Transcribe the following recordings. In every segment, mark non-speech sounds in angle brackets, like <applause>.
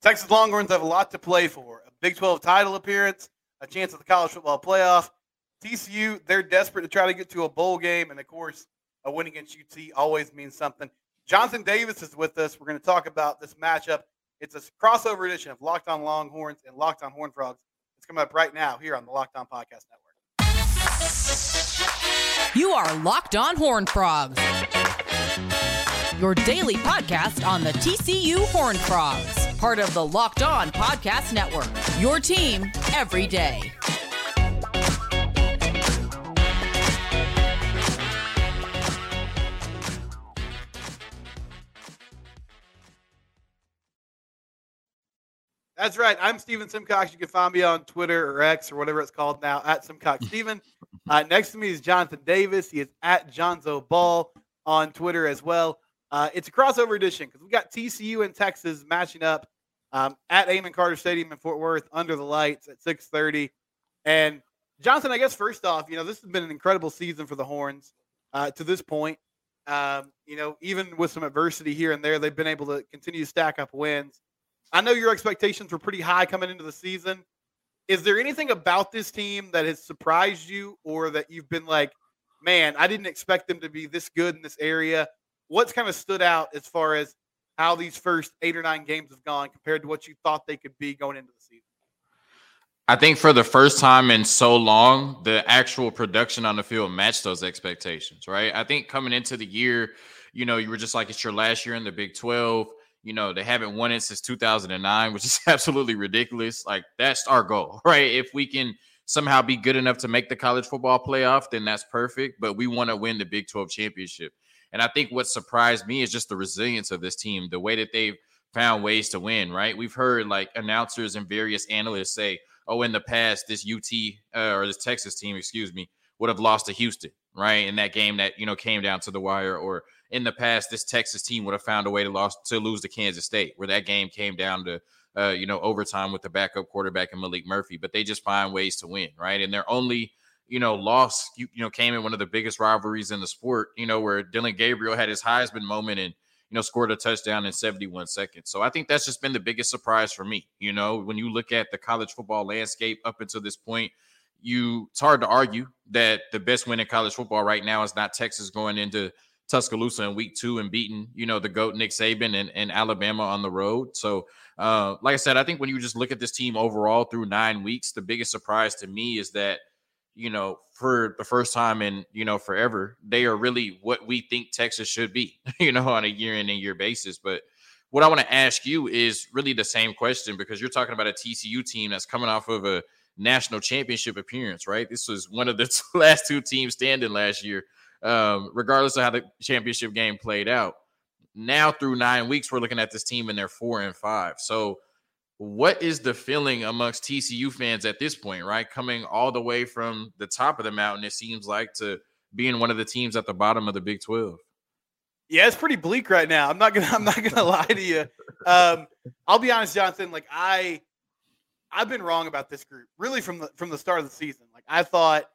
The Texas Longhorns have a lot to play for a Big 12 title appearance, a chance at the college football playoff. TCU, they're desperate to try to get to a bowl game. And of course, a win against UT always means something. Jonathan Davis is with us. We're going to talk about this matchup. It's a crossover edition of Locked On Longhorns and Locked On Horned Frogs. It's coming up right now here on the Locked On Podcast Network. You are Locked On Horned Frogs, your daily podcast on the TCU Horned Frogs, part of the Locked On Podcast Network. Your team every day. That's right. I'm Steven Simcox. You can find me on Twitter or X or whatever it's called now at Simcox Steven. Uh, next to me is Jonathan Davis. He is at Jonzo Ball on Twitter as well. Uh, it's a crossover edition because we got TCU and Texas matching up um, at Amon Carter Stadium in Fort Worth under the lights at 6:30. And Jonathan, I guess first off, you know this has been an incredible season for the Horns uh, to this point. Um, you know, even with some adversity here and there, they've been able to continue to stack up wins. I know your expectations were pretty high coming into the season. Is there anything about this team that has surprised you or that you've been like, man, I didn't expect them to be this good in this area? What's kind of stood out as far as how these first eight or nine games have gone compared to what you thought they could be going into the season? I think for the first time in so long, the actual production on the field matched those expectations, right? I think coming into the year, you know, you were just like, it's your last year in the Big 12 you know, they haven't won it since 2009, which is <laughs> absolutely ridiculous. Like, that's our goal, <laughs> right? If we can somehow be good enough to make the college football playoff, then that's perfect. But we want to win the Big 12 championship. And I think what surprised me is just the resilience of this team, the way that they've found ways to win, right? We've heard like announcers and various analysts say, oh, in the past, this UT uh, or this Texas team, excuse me, would have lost to Houston, right? In that game that, you know, came down to the wire or in the past, this Texas team would have found a way to lose to lose to Kansas State, where that game came down to uh, you know overtime with the backup quarterback and Maalik Murphy. But they just find ways to win, right? And they're only you know loss you, you know came in one of the biggest rivalries in the sport, you know, where Dillon Gabriel had his Heisman moment and you know scored a touchdown in 71 seconds. So I think that's just been the biggest surprise for me. You know, when you look at the college football landscape up until this point you it's hard to argue that the best win in college football right now is not Texas going into Tuscaloosa in week two and beating, you know, the GOAT Nick Saban and, and Alabama on the road. So, uh, like I said, I think when you just look at this team overall through nine weeks, the biggest surprise to me is that, you know, for the first time in, you know, forever, they are really what we think Texas should be, <laughs> you know, on a year in and year basis. But what I want to ask you is really the same question because you're talking about a TCU team that's coming off of a national championship appearance, right? This was one of the <laughs> last two teams standing last year um, regardless of how the championship game played out. Now through nine weeks, we're looking at this team and they're four and five. So, what is the feeling amongst TCU fans at this point, right? Coming all the way from the top of the mountain, it seems like, to being one of the teams at the bottom of the Big 12. Yeah, it's pretty bleak right now. I'm not gonna I'm not gonna <laughs> lie to you. Um, I'll be honest, Jonathan. Like I I've been wrong about this group really from the from the start of the season. Like I thought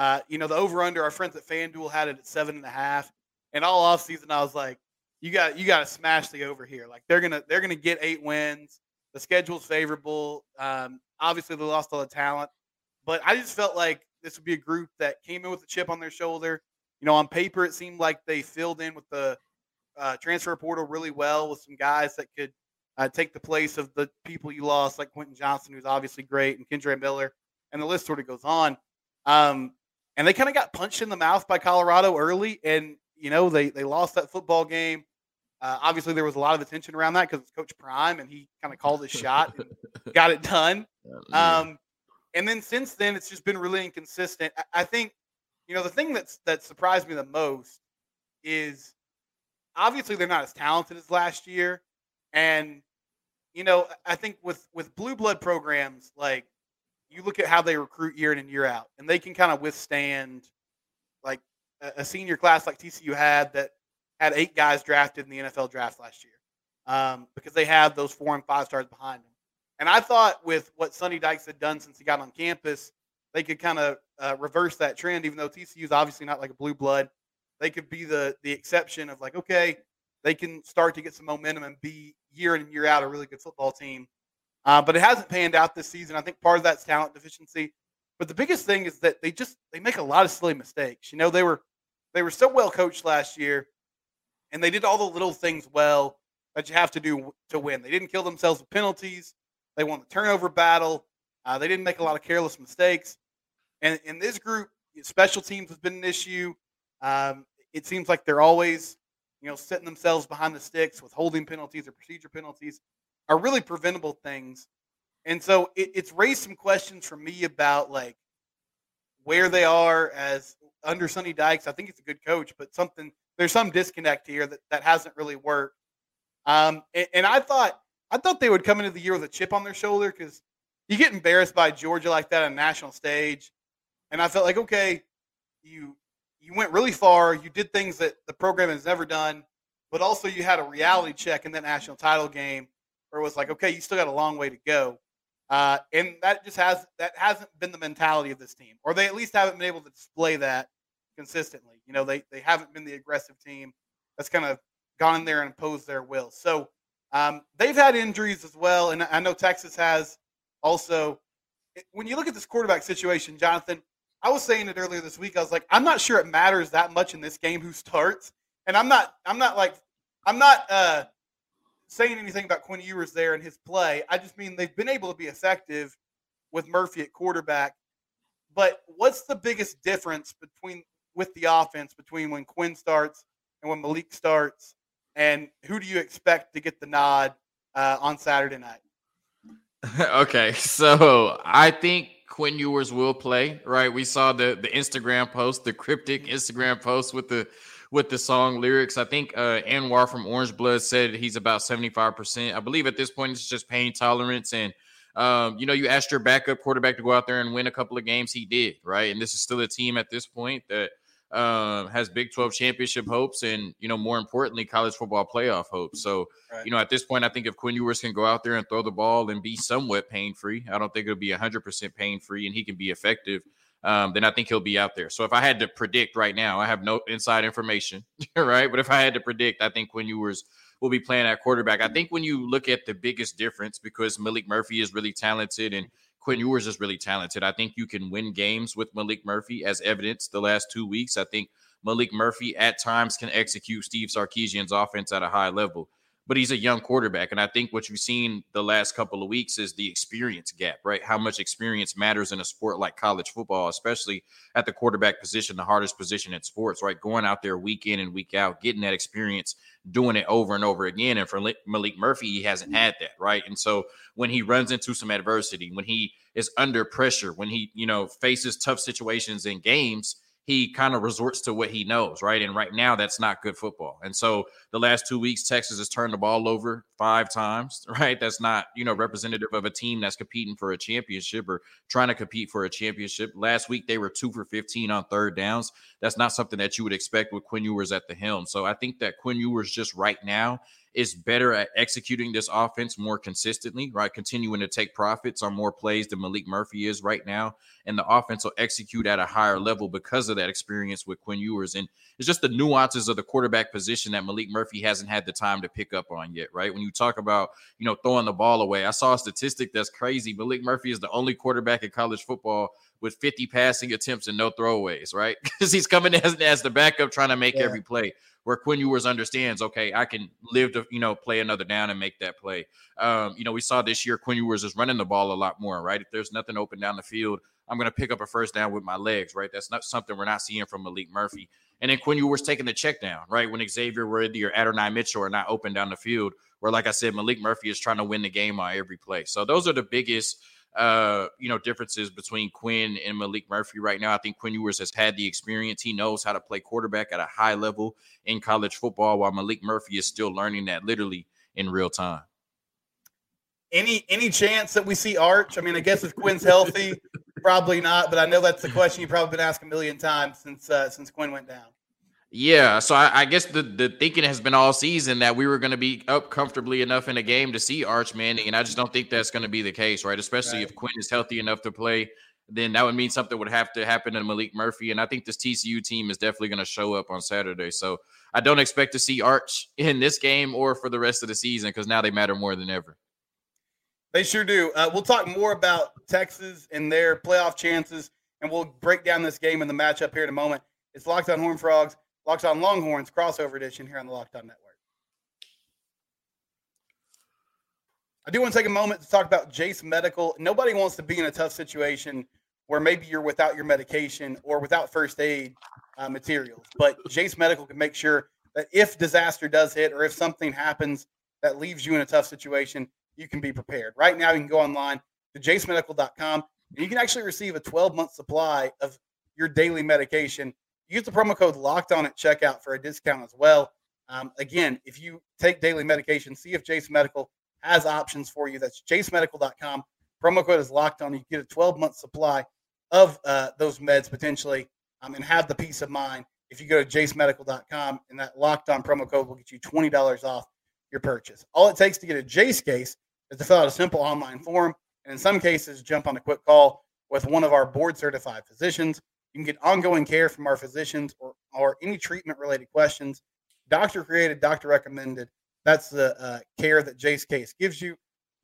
uh, you know, the over under, our friends at FanDuel had it at seven and a half. And all off season, I was like, you got you got to smash the over here. Like they're gonna they're gonna get eight wins. The schedule's favorable. Um, obviously, they lost all the talent, but I just felt like this would be a group that came in with a chip on their shoulder. You know, on paper, it seemed like they filled in with the uh, transfer portal really well with some guys that could uh, take the place of the people you lost, like Quentin Johnston, who's obviously great, and Kendre Miller, and the list sort of goes on. Um, and they kind of got punched in the mouth by Colorado early, and you know they they lost that football game. Uh, obviously, there was a lot of attention around that because it's Coach Prime, and he kind of called his shot, and <laughs> got it done. Um, and then since then, it's just been really inconsistent. I, I think, you know, the thing that's that surprised me the most is obviously they're not as talented as last year, and you know, I think with with blue blood programs like you look at how they recruit year in and year out, and they can kind of withstand like a, a senior class like TCU had that had eight guys drafted in the NFL draft last year um, because they have those four and five stars behind them. And I thought with what Sonny Dykes had done since he got on campus, they could kind of uh, reverse that trend. Even though TCU is obviously not like a blue blood, they could be the the exception of like, okay, they can start to get some momentum and be year in and year out a really good football team. Uh, but it hasn't panned out this season. I think part of that's talent deficiency. But the biggest thing is that they just they make a lot of silly mistakes. You know, they were they were so well coached last year, and they did all the little things well that you have to do to win. They didn't kill themselves with penalties. They won the turnover battle. Uh, they didn't make a lot of careless mistakes. And in this group, special teams has been an issue. Um, it seems like they're always, you know, setting themselves behind the sticks with holding penalties or procedure penalties are really preventable things. And so it, it's raised some questions for me about like where they are as under Sonny Dykes. I think he's a good coach, but something there's some disconnect here that, that hasn't really worked. Um, and, and I thought I thought they would come into the year with a chip on their shoulder because you get embarrassed by Georgia like that on a national stage, and I felt like okay, you you went really far. You did things that the program has never done, but also you had a reality check in that national title game where it was like, okay, you still got a long way to go. Uh, and that just has that hasn't been the mentality of this team, or they at least haven't been able to display that consistently. You know, they they haven't been the aggressive team that's kind of gone in there and imposed their will. So um, they've had injuries as well, and I know Texas has also. When you look at this quarterback situation, Jonathan, I was saying it earlier this week. I was like, I'm not sure it matters that much in this game who starts, and I'm not. I'm not like. I'm not uh, saying anything about Quinn Ewers there and his play. I just mean they've been able to be effective with Murphy at quarterback. But what's the biggest difference between with the offense between when Quinn starts and when Maalik starts? And who do you expect to get the nod uh, on Saturday night? <laughs> okay, so I think Quinn Ewers will play. Right, we saw the the Instagram post, the cryptic Instagram post with the with the song lyrics. I think uh, Anwar from Orange Blood said he's about 75%. I believe at this point it's just pain tolerance. And, um, you know, you asked your backup quarterback to go out there and win a couple of games. He did, right? And this is still a team at this point that um, has Big 12 championship hopes and, you know, more importantly, college football playoff hopes. So, right. you know, at this point, I think if Quinn Ewers can go out there and throw the ball and be somewhat pain free, I don't think it'll be 100% pain free and he can be effective um, then I think he'll be out there. So if I had to predict right now, I have no inside information, <laughs> right? But if I had to predict, I think Quinn Ewers will be playing at quarterback. I think when you look at the biggest difference, because Maalik Murphy is really talented and Quinn Ewers is really talented, I think you can win games with Maalik Murphy, as evidenced the last two weeks. I think Maalik Murphy at times can execute Steve Sarkisian's offense at a high level but he's a young quarterback. And I think what you've seen the last couple of weeks is the experience gap, right? How much experience matters in a sport like college football, especially at the quarterback position, the hardest position in sports, right? Going out there week in and week out, getting that experience, doing it over and over again. And for Maalik Murphy, he hasn't had that, right? And so when he runs into some adversity, when he is under pressure, when he, you know, faces tough situations in games, he kind of resorts to what he knows, right? And right now, that's not good football. And so the last two weeks, Texas has turned the ball over five times, <laughs> right? That's not, you know, representative of a team that's competing for a championship or trying to compete for a championship. Last week, they were two for 15 on third downs. That's not something that you would expect with Quinn Ewers at the helm. So I think that Quinn Ewers just right now is better at executing this offense more consistently, right? Continuing to take profits on more plays than Maalik Murphy is right now. And the offense will execute at a higher level because of that experience with Quinn Ewers. And it's just the nuances of the quarterback position that Maalik Murphy hasn't had the time to pick up on yet, right? When you talk about, you know, throwing the ball away, I saw a statistic that's crazy. Maalik Murphy is the only quarterback in college football with 50 passing attempts and no throwaways, right? <laughs> Because he's coming as, as the backup trying to make yeah. every play where Quinn Ewers understands, okay, I can live to, you know, play another down and make that play. Um, you know, we saw this year Quinn Ewers is running the ball a lot more, right? If there's nothing open down the field, I'm going to pick up a first down with my legs, right? That's not something we're not seeing from Maalik Murphy. And then Quinn Ewers taking the check down, right? When Xavier Worthy or Adonai Mitchell are not open down the field, where, like I said, Maalik Murphy is trying to win the game on every play. So those are the biggest – uh, you know, differences between Quinn and Maalik Murphy right now. I think Quinn Ewers has had the experience. He knows how to play quarterback at a high level in college football, while Maalik Murphy is still learning that literally in real time. Any any chance that we see Arch? I mean, I guess if Quinn's healthy, probably not. But I know that's the question you've probably been asked a million times since uh, since Quinn went down. Yeah, so I, I, guess the, the thinking has been all season that we were going to be up comfortably enough in a game to see Arch Manning, and I just don't think that's going to be the case, right? Especially right. if Quinn is healthy enough to play, then that would mean something would have to happen to Maalik Murphy, and I think this TCU team is definitely going to show up on Saturday. So I don't expect to see Arch <laughs> in this game or for the rest of the season because now they matter more than ever. They sure do. Uh, we'll talk more about Texas and their playoff chances, and we'll break down this game and the matchup here in a moment. It's Locked on Horned Frogs, Locked on Longhorns crossover edition here on the Locked on Network. I do want to take a moment to talk about Jase Medical. Nobody wants to be in a tough situation where maybe you're without your medication or without first aid uh, materials, but Jase Medical can make sure that if disaster does hit or if something happens that leaves you in a tough situation, you can be prepared. Right now, you can go online to jasemedical.com and you can actually receive a 12 month supply of your daily medication. Use the promo code locked on at checkout for a discount as well. Um, again, if you take daily medication, see if Jase Medical has options for you. That's jasemedical.com. Promo code is locked on. You get a 12 month supply of uh, those meds potentially um, and have the peace of mind. If you go to jasemedical.com and that locked on promo code will get you $20 off your purchase. All it takes to get a Jase case is to fill out a simple online form, and in some cases, jump on a quick call with one of our board certified physicians. You can get ongoing care from our physicians or, or any treatment related questions. Doctor created, doctor recommended. That's the uh, care that Jase Case gives you.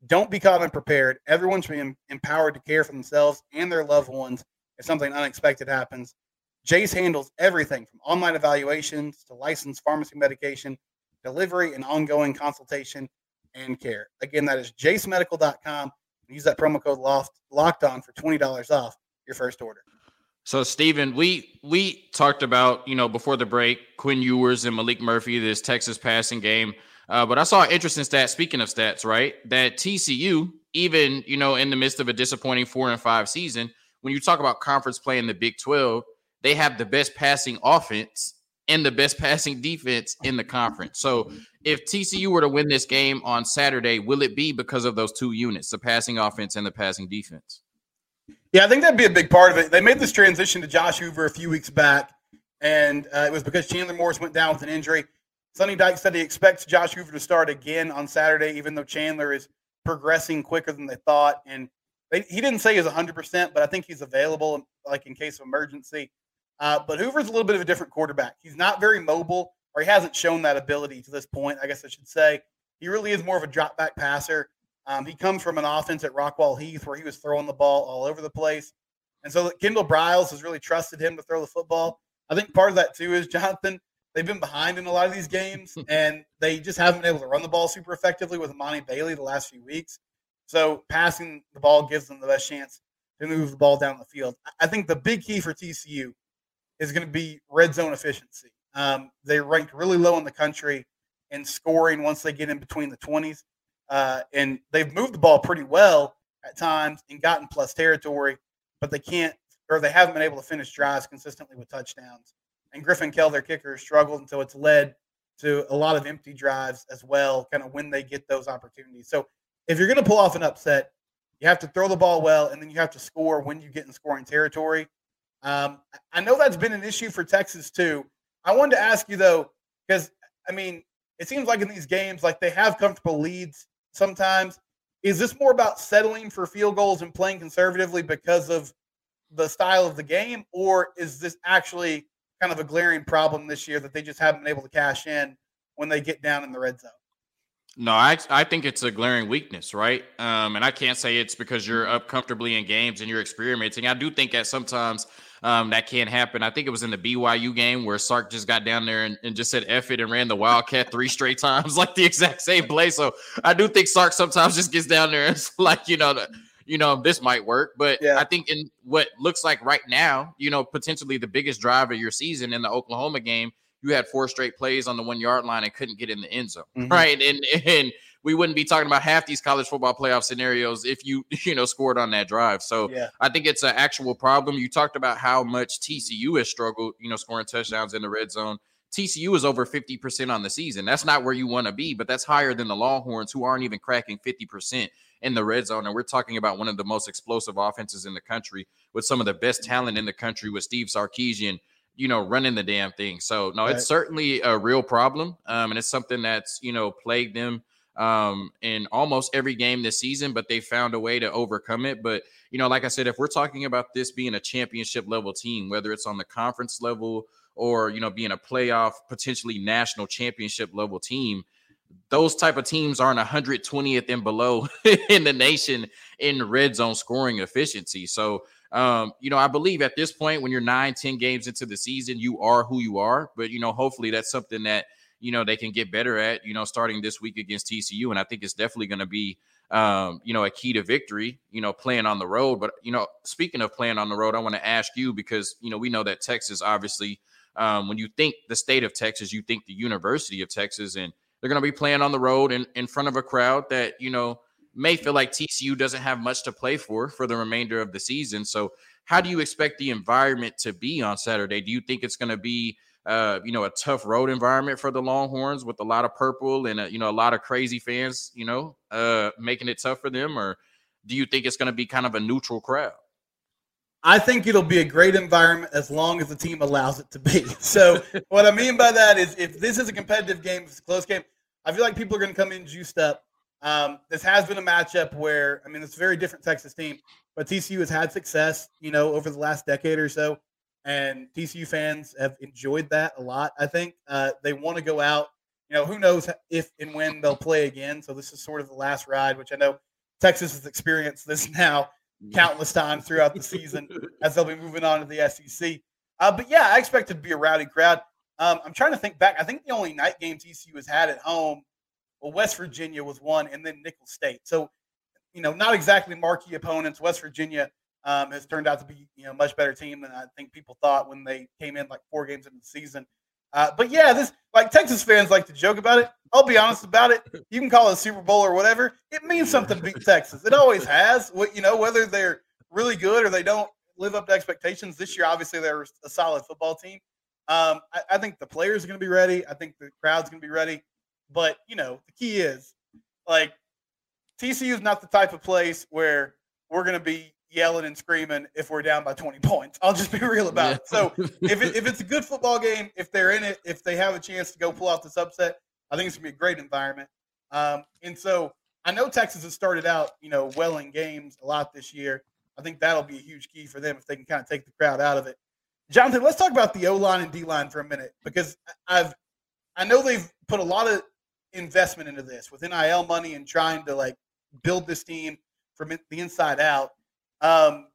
Don't be caught unprepared. Everyone should be empowered to care for themselves and their loved ones if something unexpected happens. Jase handles everything from online evaluations to licensed pharmacy medication, delivery, and ongoing consultation and care. Again, that is jasemedical.com. Use that promo code locked on for $20 off your first order. So, Stephen, we we talked about you know before the break Quinn Ewers and Maalik Murphy, this Texas passing game. Uh, but I saw an interesting stat. Speaking of stats, right? That TCU, even you know, in the midst of a disappointing four and five season, when you talk about conference play in the Big Twelve, they have the best passing offense and the best <laughs> passing defense in the conference. So if TCU were to win this game on Saturday, will it be because of those two units, the passing offense and the passing defense? Yeah, I think that'd be a big part of it. They made this transition to Josh Hoover a few weeks back, and uh, it was because Chandler Morris went down with an injury. Sonny Dyke said he expects Josh Hoover to start again on Saturday, even though Chandler is progressing quicker than they thought. And they, he didn't say he's 100%, but I think he's available, like in case of emergency. Uh, but Hoover's a little bit of a different quarterback. He's not very mobile, or he hasn't shown that ability to this point, I guess I should say. He really is more of a drop back passer. Um, he comes from an offense at Rockwall Heath where he was throwing the ball all over the place. And so Kendall Briles has really trusted him to throw the football. I think part of that too is Jonathan. They've been behind in a lot of these games, <laughs> and they just haven't been able to run the ball super effectively with Emani Bailey the last few weeks. So passing the ball gives them the best chance to move the ball down the field. I think the big key for TCU is going to be red zone efficiency. Um, they ranked really low in the country in scoring once they get in between the 20s. Uh, and they've moved the ball pretty well at times and gotten plus territory, but they can't or they haven't been able to finish drives consistently with touchdowns. And Griffin Kell, their kicker, struggled until it's led to a lot of empty drives as well, kind of when they get those opportunities. So if you're going to pull off an upset, you have to throw the ball well, and then you have to score when you get in scoring territory. Um, I know that's been an issue for Texas too. I wanted to ask you though, because I mean, it seems like in these games, like they have comfortable leads sometimes. Is this more about settling for field goals and playing conservatively because of the style of the game, or is this actually kind of a glaring problem this year that they just haven't been able to cash in when they get down in the red zone? No, I I think it's a glaring weakness, right? Um, and I can't say it's because you're up comfortably in games and you're experimenting. I do think that sometimes um, that can't happen. I think it was in the BYU game where Sark just got down there and, and just said F it and ran the Wildcat three straight times, <laughs> like the exact same play. So I do think Sark sometimes just gets down there and it's <laughs> like, you know, the, you know, this might work. But yeah. I think in what looks like right now, you know, potentially the biggest drive of your season in the Oklahoma game, you had four straight plays on the one yard line and couldn't get in the end zone. Mm-hmm. Right. And and we wouldn't be talking about half these college football playoff scenarios if you <laughs> you know scored on that drive. So yeah. I think it's an actual problem. You talked about how much TCU has struggled, you know, scoring touchdowns in the red zone. TCU is over 50% on the season. That's not where you want to be, but that's higher than the Longhorns who aren't even cracking 50% in the red zone. And we're talking about one of the most explosive offenses in the country with some of the best talent in the country with Steve Sarkisian, you know, running the damn thing. So, no, right. it's certainly a real problem. Um, and it's something that's, you know, plagued them um, in almost every game this season, but they found a way to overcome it. But, you know, like I said, if we're talking about this being a championship level team, whether it's on the conference level or you know being a playoff potentially national championship level team those type of teams aren't 120th and below <laughs> in the nation in red zone scoring efficiency so um, you know i believe at this point when you're nine ten games into the season you are who you are but you know hopefully that's something that you know they can get better at you know starting this week against tcu and i think it's definitely going to be um, you know, a key to victory, you know, playing on the road. But, you know, speaking of playing on the road, I want to ask you because, you know, we know that Texas, obviously, um, when you think the state of Texas, you think the University of Texas, and they're going to be playing on the road in, in front of a crowd that, you know, may feel like TCU doesn't have much to play for for the remainder of the season. So, how do you expect the environment to be on Saturday? Do you think it's going to be uh, you know, a tough road environment for the Longhorns with a lot of purple and a, you know a lot of crazy fans, you know, uh, making it tough for them, or do you think it's going to be kind of a neutral crowd? I think it'll be a great environment as long as the team allows it to be. <laughs> So what I mean by that is, if this is a competitive game, it's a close game, I feel like people are going to come in juiced up. Um, this has been a matchup where, I mean, it's a very different Texas team, but TCU has had success, you know, over the last decade or so and TCU fans have enjoyed that a lot. I think uh, they want to go out. You know, who knows if and when they'll play again. So this is sort of the last ride, which I know Texas has experienced this <laughs> now countless times throughout the season as they'll be moving on to the SEC. Uh, but yeah, I expect it to be a rowdy crowd. Um, I'm trying to think back. I think the only night game TCU has had at home, well, West Virginia was one, and then Nicholls State. So, you know, not exactly marquee opponents. West Virginia um, has turned out to be you know much better team than I think people thought when they came in like four games into the season. Uh, but yeah, this like Texas fans like to joke about it. I'll be honest about it. <laughs> You can call it a Super Bowl or whatever. It means something to beat Texas. It always <laughs> has. What you know, whether they're really good or they don't live up to expectations. This year, obviously, they're a solid football team. Um, I, I think the players are going to be ready. I think the crowd's going to be ready. But you know, the key is like TCU is not the type of place where we're going to be yelling and screaming if we're down by 20 points. I'll just be <laughs> real about yeah. it. So if, it, if it's a good football game, if they're in it, if they have a chance to go pull out this upset, I think it's gonna be a great environment. Um, and so I know Texas has started out, you know, well in games a lot this year. I think that'll be a huge key for them if they can kind of take the crowd out of it. Jonathan, let's talk about the O line and D line for a minute because I've I know they've put a lot of investment into this with NIL money and trying to like build this team from the inside out. Um,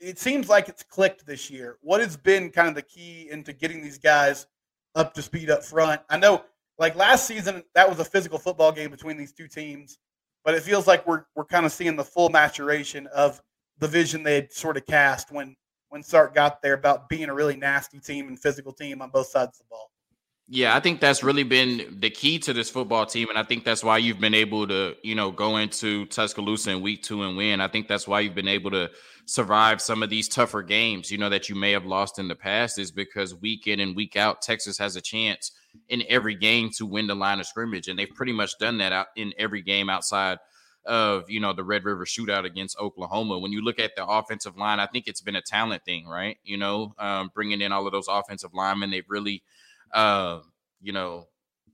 it seems like it's clicked this year. What has been kind of the key into getting these guys up to speed up front? I know, like last season, that was a physical football game between these two teams, but it feels like we're we're kind of seeing the full maturation of the vision they had sort of cast when when Sark got there about being a really nasty team and physical team on both sides of the ball. Yeah, I think that's really been the key to this football team, and I think that's why you've been able to, you know, go into Tuscaloosa in week two and win. I think that's why you've been able to survive some of these tougher games, you know, that you may have lost in the past, is because week in and week out, Texas has a chance in every game to win the line of scrimmage, and they've pretty much done that out in every game outside of you know the Red River Shootout against Oklahoma. When you look at the offensive line, I think it's been a talent thing, right? You know, um, bringing in all of those offensive linemen, they've really uh, you know,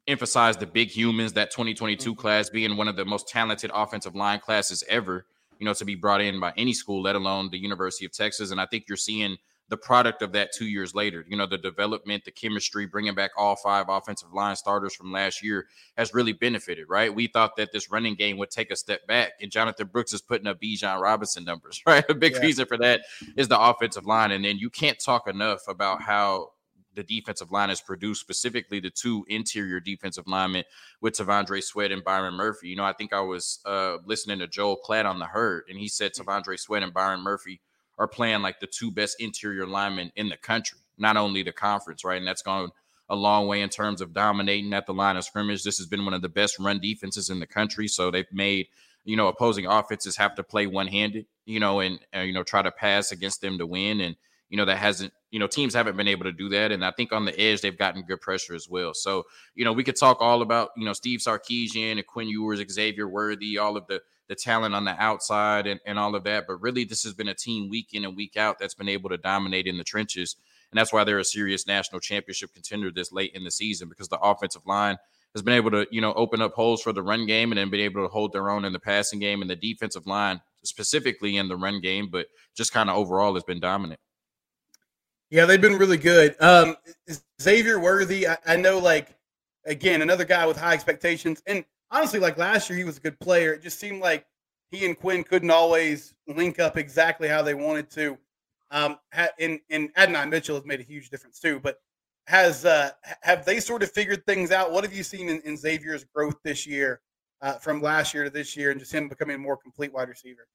emphasize the big humans, that 2022 mm-hmm. class being one of the most talented offensive line classes ever, you know, to be brought in by any school, let alone the University of Texas. And I think you're seeing the product of that two years later. You know, the development, the chemistry, bringing back all five offensive line starters from last year has really benefited, right? We thought that this running game would take a step back, and Jonathan Brooks is putting up Bijan Robinson numbers, <laughs> right? A big yeah. reason for that is the offensive line. And then you can't talk enough about how the defensive line has produced, specifically the two interior defensive linemen with T'Vondre Sweat and Byron Murphy. You know, I think I was uh, listening to Joel Klatt on the herd, and he said mm-hmm. Sweat and Byron Murphy are playing like the two best interior linemen in the country, not only the conference, right? And that's gone a long way in terms of dominating at the line of scrimmage. This has been one of the best run defenses in the country. So they've made, you know, opposing offenses have to play one handed, you know, and, uh, you know, try to pass against them to win. And, you know, that hasn't, you know, teams haven't been able to do that. And I think on the edge, they've gotten good pressure as well. So, you know, we could talk all about, you know, Steve Sarkisian and Quinn Ewers, Xavier Worthy, all of the the talent on the outside and, and all of that. But really, this has been a team week in and week out that's been able to dominate in the trenches. And that's why they're a serious national championship contender this late in the season because the offensive line has been able to, you know, open up holes for the run game and then been able to hold their own in the passing game and the defensive line specifically in the run game, but just kind of overall has been dominant. Yeah, they've been really good. Um, Xavier Worthy, I, I know, like again, another guy with high expectations, and honestly, like last year, he was a good player. It just seemed like he and Quinn couldn't always link up exactly how they wanted to. Um, and and Adonai Mitchell has made a huge difference too. But has uh, have they sort of figured things out? What have you seen in, in Xavier's growth this year? Uh, from last year to this year and just him becoming a more complete wide receiver?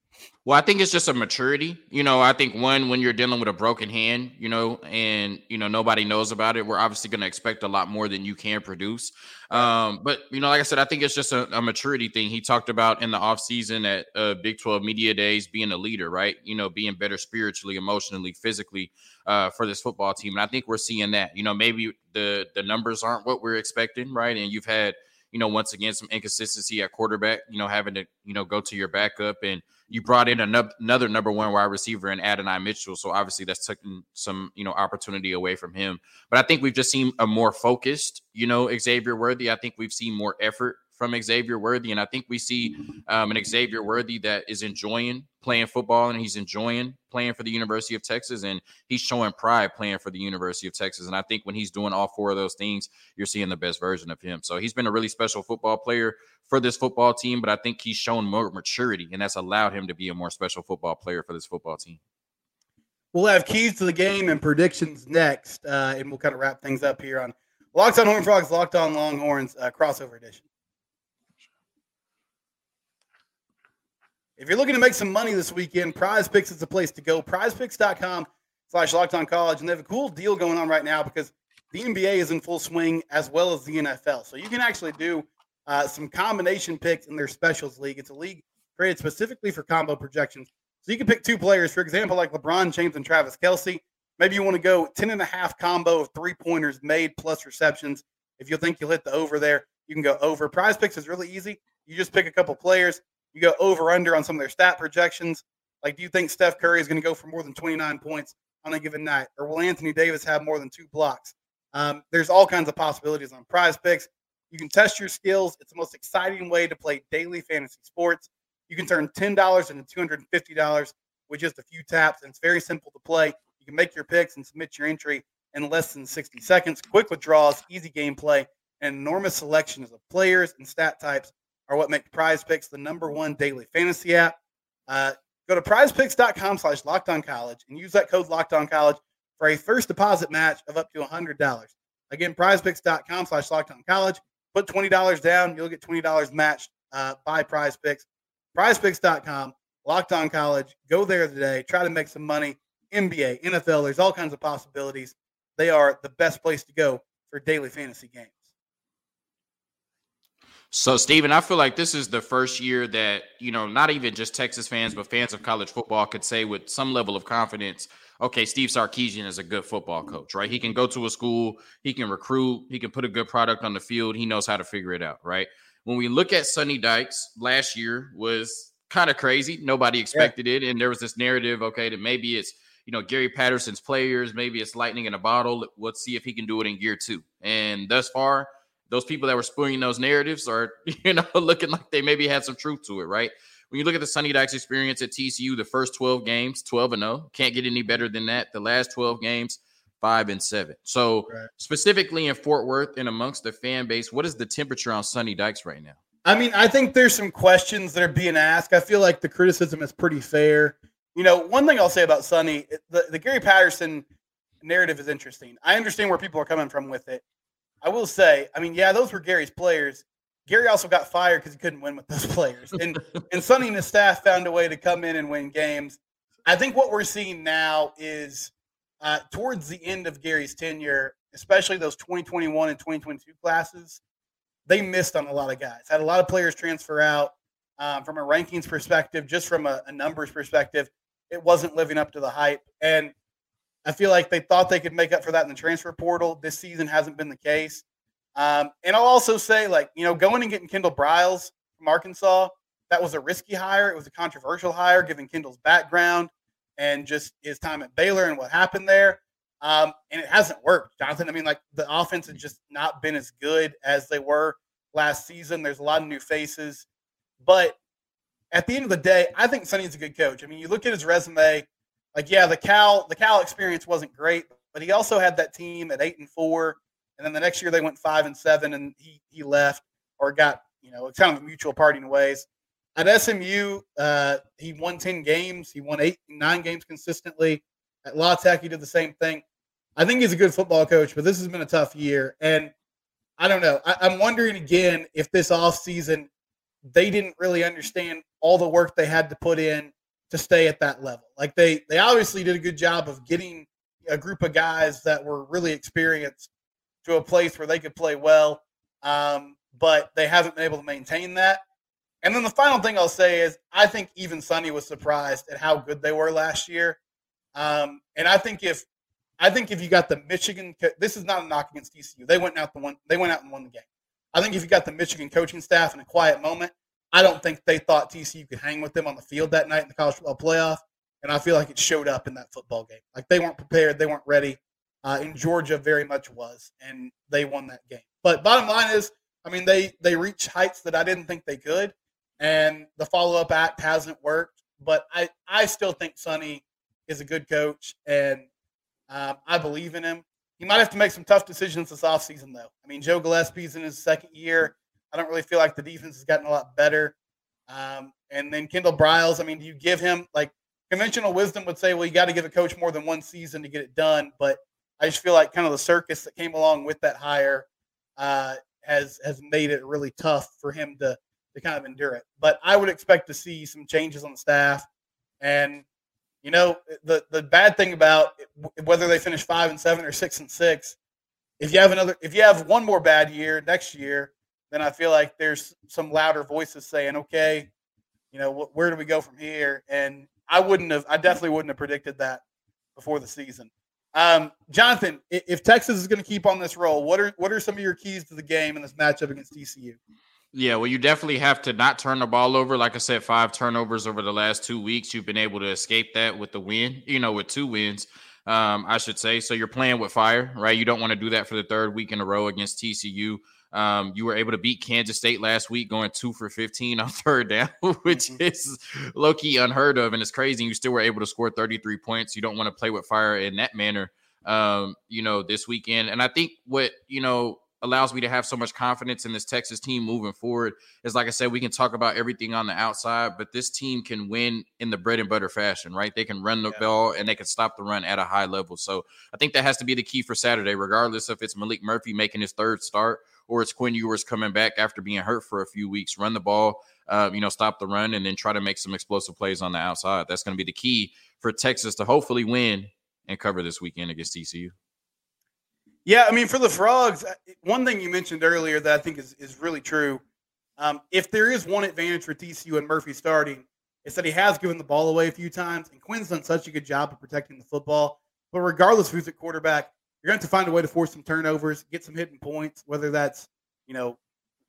Well, I think it's just a maturity. You know, I think one, when you're dealing with a broken hand, you know, and, you know, nobody knows about it, we're obviously going to expect a lot more than you can produce. Um, but, you know, like I said, I think it's just a, a maturity thing. He talked about in the offseason at uh, Big 12 Media Days being a leader, right? You know, being better spiritually, emotionally, physically uh, for this football team. And I think we're seeing that. You know, maybe the the numbers aren't what we're expecting, right? And you've had – you know, once again, some inconsistency at quarterback, you know, having to, you know, go to your backup. And you brought in another number one wide receiver in Adonai Mitchell. So obviously that's taking some, you know, opportunity away from him. But I think we've just seen a more focused, you know, Xavier Worthy. I think we've seen more effort from Xavier Worthy. And I think we see um, an Xavier Worthy that is enjoying playing football and he's enjoying playing for the University of Texas and he's showing pride playing for the University of Texas. And I think when he's doing all four of those things, you're seeing the best version of him. So he's been a really special football player for this football team, but I think he's shown more maturity and that's allowed him to be a more special football player for this football team. We'll have keys to the game and predictions next, uh, and we'll kind of wrap things up here on Locked on Horned Frogs, Locked on Longhorns uh, crossover edition. If you're looking to make some money this weekend, Prize Picks is the place to go. PrizePicks.com slash locked on college. And they have a cool deal going on right now because the NBA is in full swing as well as the NFL. So you can actually do uh, some combination picks in their specials league. It's a league created specifically for combo projections. So you can pick two players, for example, like LeBron James and Travis Kelce. Maybe you want to go 10 and a half combo of three pointers made plus receptions. If you think you'll hit the over there, you can go over. Prize picks is really easy. You just pick a couple players you go over under on some of their stat projections. Like, do you think Steph Curry is going to go for more than 29 points on a given night? Or will Anthony Davis have more than two blocks? Um, there's all kinds of possibilities on prize picks. You can test your skills. It's the most exciting way to play daily fantasy sports. You can turn $10 into $250 with just a few taps, and it's very simple to play. You can make your picks and submit your entry in less than 60 seconds. Quick withdrawals, easy gameplay, an enormous selections of players and stat types are what make Prize Picks the number one daily fantasy app. Uh, go to prizepicks.com slash locked college and use that code locked on college for a first deposit match of up to $100. Again, prizepicks.com slash locked college. Put $20 down, you'll get $20 matched uh, by Prize Picks. Prizepicks.com, locked on college. Go there today. Try to make some money. NBA, NFL, there's all kinds of possibilities. They are the best place to go for daily fantasy games. So, Stephen, I feel like this is the first year that, you know, not even just Texas fans, but fans of college football could say with some level of confidence, okay, Steve Sarkisian is a good football coach, right? He can go to a school, he can recruit, he can put a good product on the field, he knows how to figure it out, right? When we look at Sonny Dykes last year was kind of crazy. Nobody expected yeah. it. And there was this narrative, okay, that maybe it's, you know, Gary Patterson's players, maybe it's lightning in a bottle. Let's see if he can do it in year two. And thus far, those people that were spewing those narratives are, <laughs> you know, looking like they maybe had some truth to it, right? When you look at the Sonny Dykes experience at TCU, the first 12 games, 12 and 0, can't get any better than that. The last 12 games, five and seven. So, right. specifically in Fort Worth and amongst the fan base, what is the temperature on Sonny Dykes right now? I mean, I think there's some questions that are being asked. I feel like the criticism is pretty fair. You know, one thing I'll say about Sonny, the, the Gary Patterson narrative is interesting. I understand where people are coming from with it. I will say, I mean, yeah, those were Gary's players. Gary also got fired because he couldn't win with those <laughs> players. And and Sonny and his staff found a way to come in and win games. I think what we're seeing now is uh, towards the end of Gary's tenure, especially those 2021 and 2022 classes, they missed on a lot of guys. Had a lot of players transfer out um, from a rankings perspective, just from a, a numbers perspective. It wasn't living up to the hype. And I feel like they thought they could make up for that in the transfer portal. This season hasn't been the case. Um, and I'll also say, like, you know, going and getting Kendall Briles from Arkansas, that was a risky hire. It was a controversial hire given Kendall's background and just his time at Baylor and what happened there. Um, and it hasn't worked, Jonathan. I mean, like, the offense has just not been as good as they were last season. There's a lot of new faces. But at the end of the day, I think Sonny's a good coach. I mean, you look at his resume, like yeah, the Cal the Cal experience wasn't great. but he also had that team at eight and four, and then the next year they went five and seven, and he he left or got you know kind of mutual parting ways. At SMU, uh, he won ten games. He won eight nine games consistently. At La Tech, he did the same thing. I think he's a good football coach, but this has been a tough year, and I don't know. I, I'm wondering again if this offseason they didn't really understand all the work they had to put in to stay at that level. Like they they obviously did a good job of getting a group of guys that were really experienced to a place where they could play well, um, but they haven't been able to maintain that. And then the final thing I'll say is I think even Sonny was surprised at how good they were last year. Um, and I think if I think if you got the Michigan, this is not a knock against TCU. They went out the one. They went out and won the game. I think if you got the Michigan coaching staff in a quiet moment, I don't think they thought TCU could hang with them on the field that night in the college football playoff. And I feel like it showed up in that football game. Like they weren't prepared, they weren't ready. Uh, and Georgia very much was, and they won that game. But bottom line is, I mean, they they reached heights that I didn't think they could, and the follow up act hasn't worked. But I I still think Sonny is a good coach, and um, I believe in him. He might have to make some tough decisions this offseason, though. I mean, Joe Gillespie's in his second year. I don't really feel like the defense has gotten a lot better. Um, and then Kendall Briles, I mean, do you give him like conventional wisdom would say, well, you got to give a coach more than one season to get it done. But I just feel like kind of the circus that came along with that hire uh, has has made it really tough for him to to kind of endure it. But I would expect to see some changes on the staff. And you know, the the bad thing about whether they finish five and seven or six and six, if you have another, if you have one more bad year next year, then I feel like there's some louder voices saying, okay, you know, where do we go from here? And I wouldn't have, I definitely wouldn't have predicted that before the season. Um, Jonathan, if Texas is going to keep on this roll, what are what are some of your keys to the game in this matchup against TCU? Yeah, well, you definitely have to not turn the ball over. Like I said, five turnovers over the last two weeks. You've been able to escape that with the win, you know, with two wins, um, I should say. So you're playing with fire, right? You don't want to do that for the third week in a row against TCU. Um, you were able to beat Kansas State last week, going two for 15 on <laughs> third down, which mm-hmm. is low key unheard of. And it's crazy. You still were able to score 33 points. You don't want to play with fire in that manner, um, you know, this weekend. And I think what, you know, allows me to have so much confidence in this Texas team moving forward is like I said, we can talk about everything on the outside, but this team can win in the bread and butter fashion, right? They can run the yeah. ball and they can stop the run at a high level. So I think that has to be the key for Saturday, regardless if it's Maalik Murphy making his third start or it's Quinn Ewers coming back after being hurt for a few weeks. Run the ball, uh, you know, stop the run, and then try to make some explosive plays on the outside. That's going to be the key for Texas to hopefully win and cover this weekend against TCU. Yeah, I mean, for the Frogs, uh, one thing you mentioned earlier that I think is, is really true. Um, if there is one advantage for TCU and Murphy starting, it's that he has given the ball away a few times, and Quinn's done such a good job of protecting the football. But regardless who's at quarterback, you're going to have to find a way to force some turnovers, get some hidden points, whether that's you know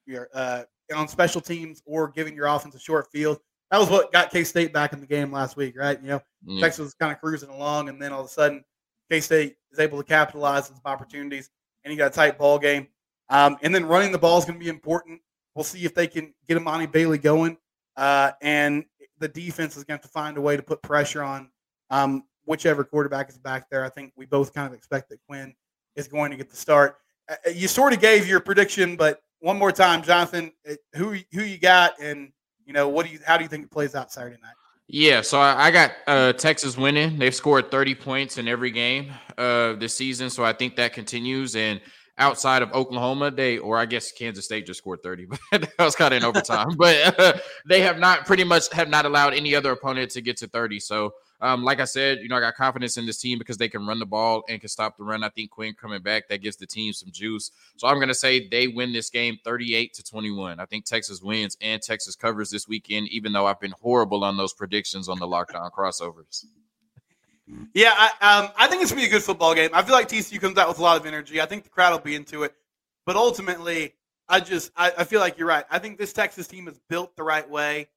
your uh, on special teams or giving your offense a short field. That was what got K State back in the game last week, right? You know, yeah. Texas was kind of cruising along, and then all of a sudden K State is able to capitalize on some opportunities, and you got a tight ball game. Um, and then running the ball is going to be important. We'll see if they can get Emani Bailey going, uh, and the defense is going to have to find a way to put pressure on um, whichever quarterback is back there. I think we both kind of expect that Quinn is going to get the start. Uh, uh you sort of gave your prediction, but one more time, Jonathan, uh, who who you got, and you know what do you how do you think it plays out Saturday night? Yeah, so I, I got uh, Texas winning. They've scored 30 points in every game uh, this season, so I think that continues. And outside of Oklahoma, they or I guess Kansas State just scored 30, <laughs> but that was kind of in overtime. but uh, <laughs> they have not pretty much have not allowed any other opponent to get to 30. So um, like I said, you know, I got confidence in this team because they can run the ball and can stop the run. I think Quinn coming back that gives the team some juice. So I'm going to say they win this game 38 to 21. I think Texas wins and Texas covers this weekend, even though I've been horrible on those predictions on the lockdown crossovers. Yeah, I, um, I think it's gonna be a good football game. I feel like TCU comes out with a lot of energy. I think the crowd will be into it, but ultimately, I just I, I feel like you're right. I think this Texas team is built the right way,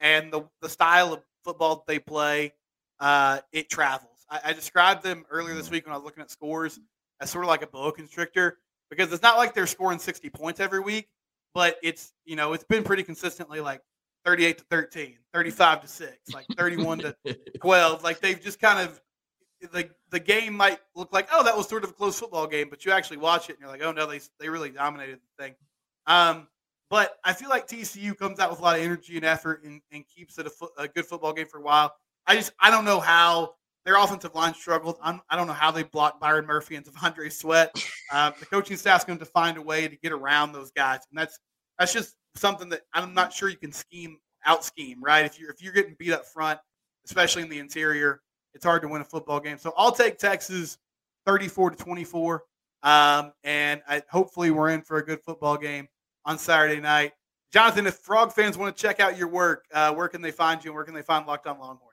and the the style of football they play uh, it travels. I, I, described them earlier this week when I was looking at scores as sort of like a boa constrictor because it's not like they're scoring 60 points every week, but it's, you know, it's been pretty consistently like 38 to 13, 35 to 6, like 31 to 12. Like they've just kind of, the the game might look like oh that was sort of a close football game, but you actually watch it and you're like oh no they they really dominated the thing. Um, but I feel like TCU comes out with a lot of energy and effort and, and keeps it a, fo- a good football game for a while. I just I don't know how their offensive line struggled. I'm, I do not know how they blocked Byron Murphy and T'Vondre Sweat. Uh, the coaching staff's going to find a way to get around those guys, and that's that's just something that I'm not sure you can scheme out scheme right. If you're if you're getting beat up front, especially in the interior, it's hard to win a football game. So I'll take Texas 34 to 24, um, and I, hopefully we're in for a good football game on Saturday night. Jonathan, if Frog fans want to check out your work, uh, where can they find you and where can they find Locked On Longhorns?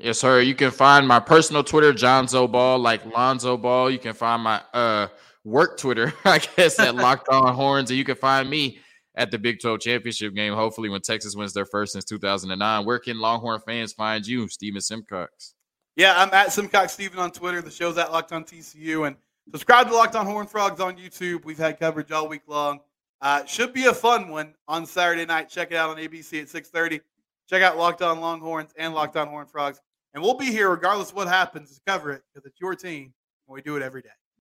Yes, sir. You can find my personal Twitter, Jonzo Ball, like Lonzo Ball. You can find my uh, work Twitter, <laughs> I guess, at <laughs> Locked On Horns, and you can find me at the Big 12 championship game. Hopefully, when Texas wins their first since 2009. Where can Longhorn fans find you, Steven Simcox? Yeah, I'm at Simcox Steven on Twitter. The show's at Locked On TCU, and subscribe to Locked On Horned Frogs on YouTube. We've had coverage all week long. Uh, should be a fun one on Saturday night. Check it out on ABC at 6:30. Check out Locked On Longhorns and Locked On Horned Frogs. And we'll be here regardless of what happens to cover it because it's your team and we do it every day.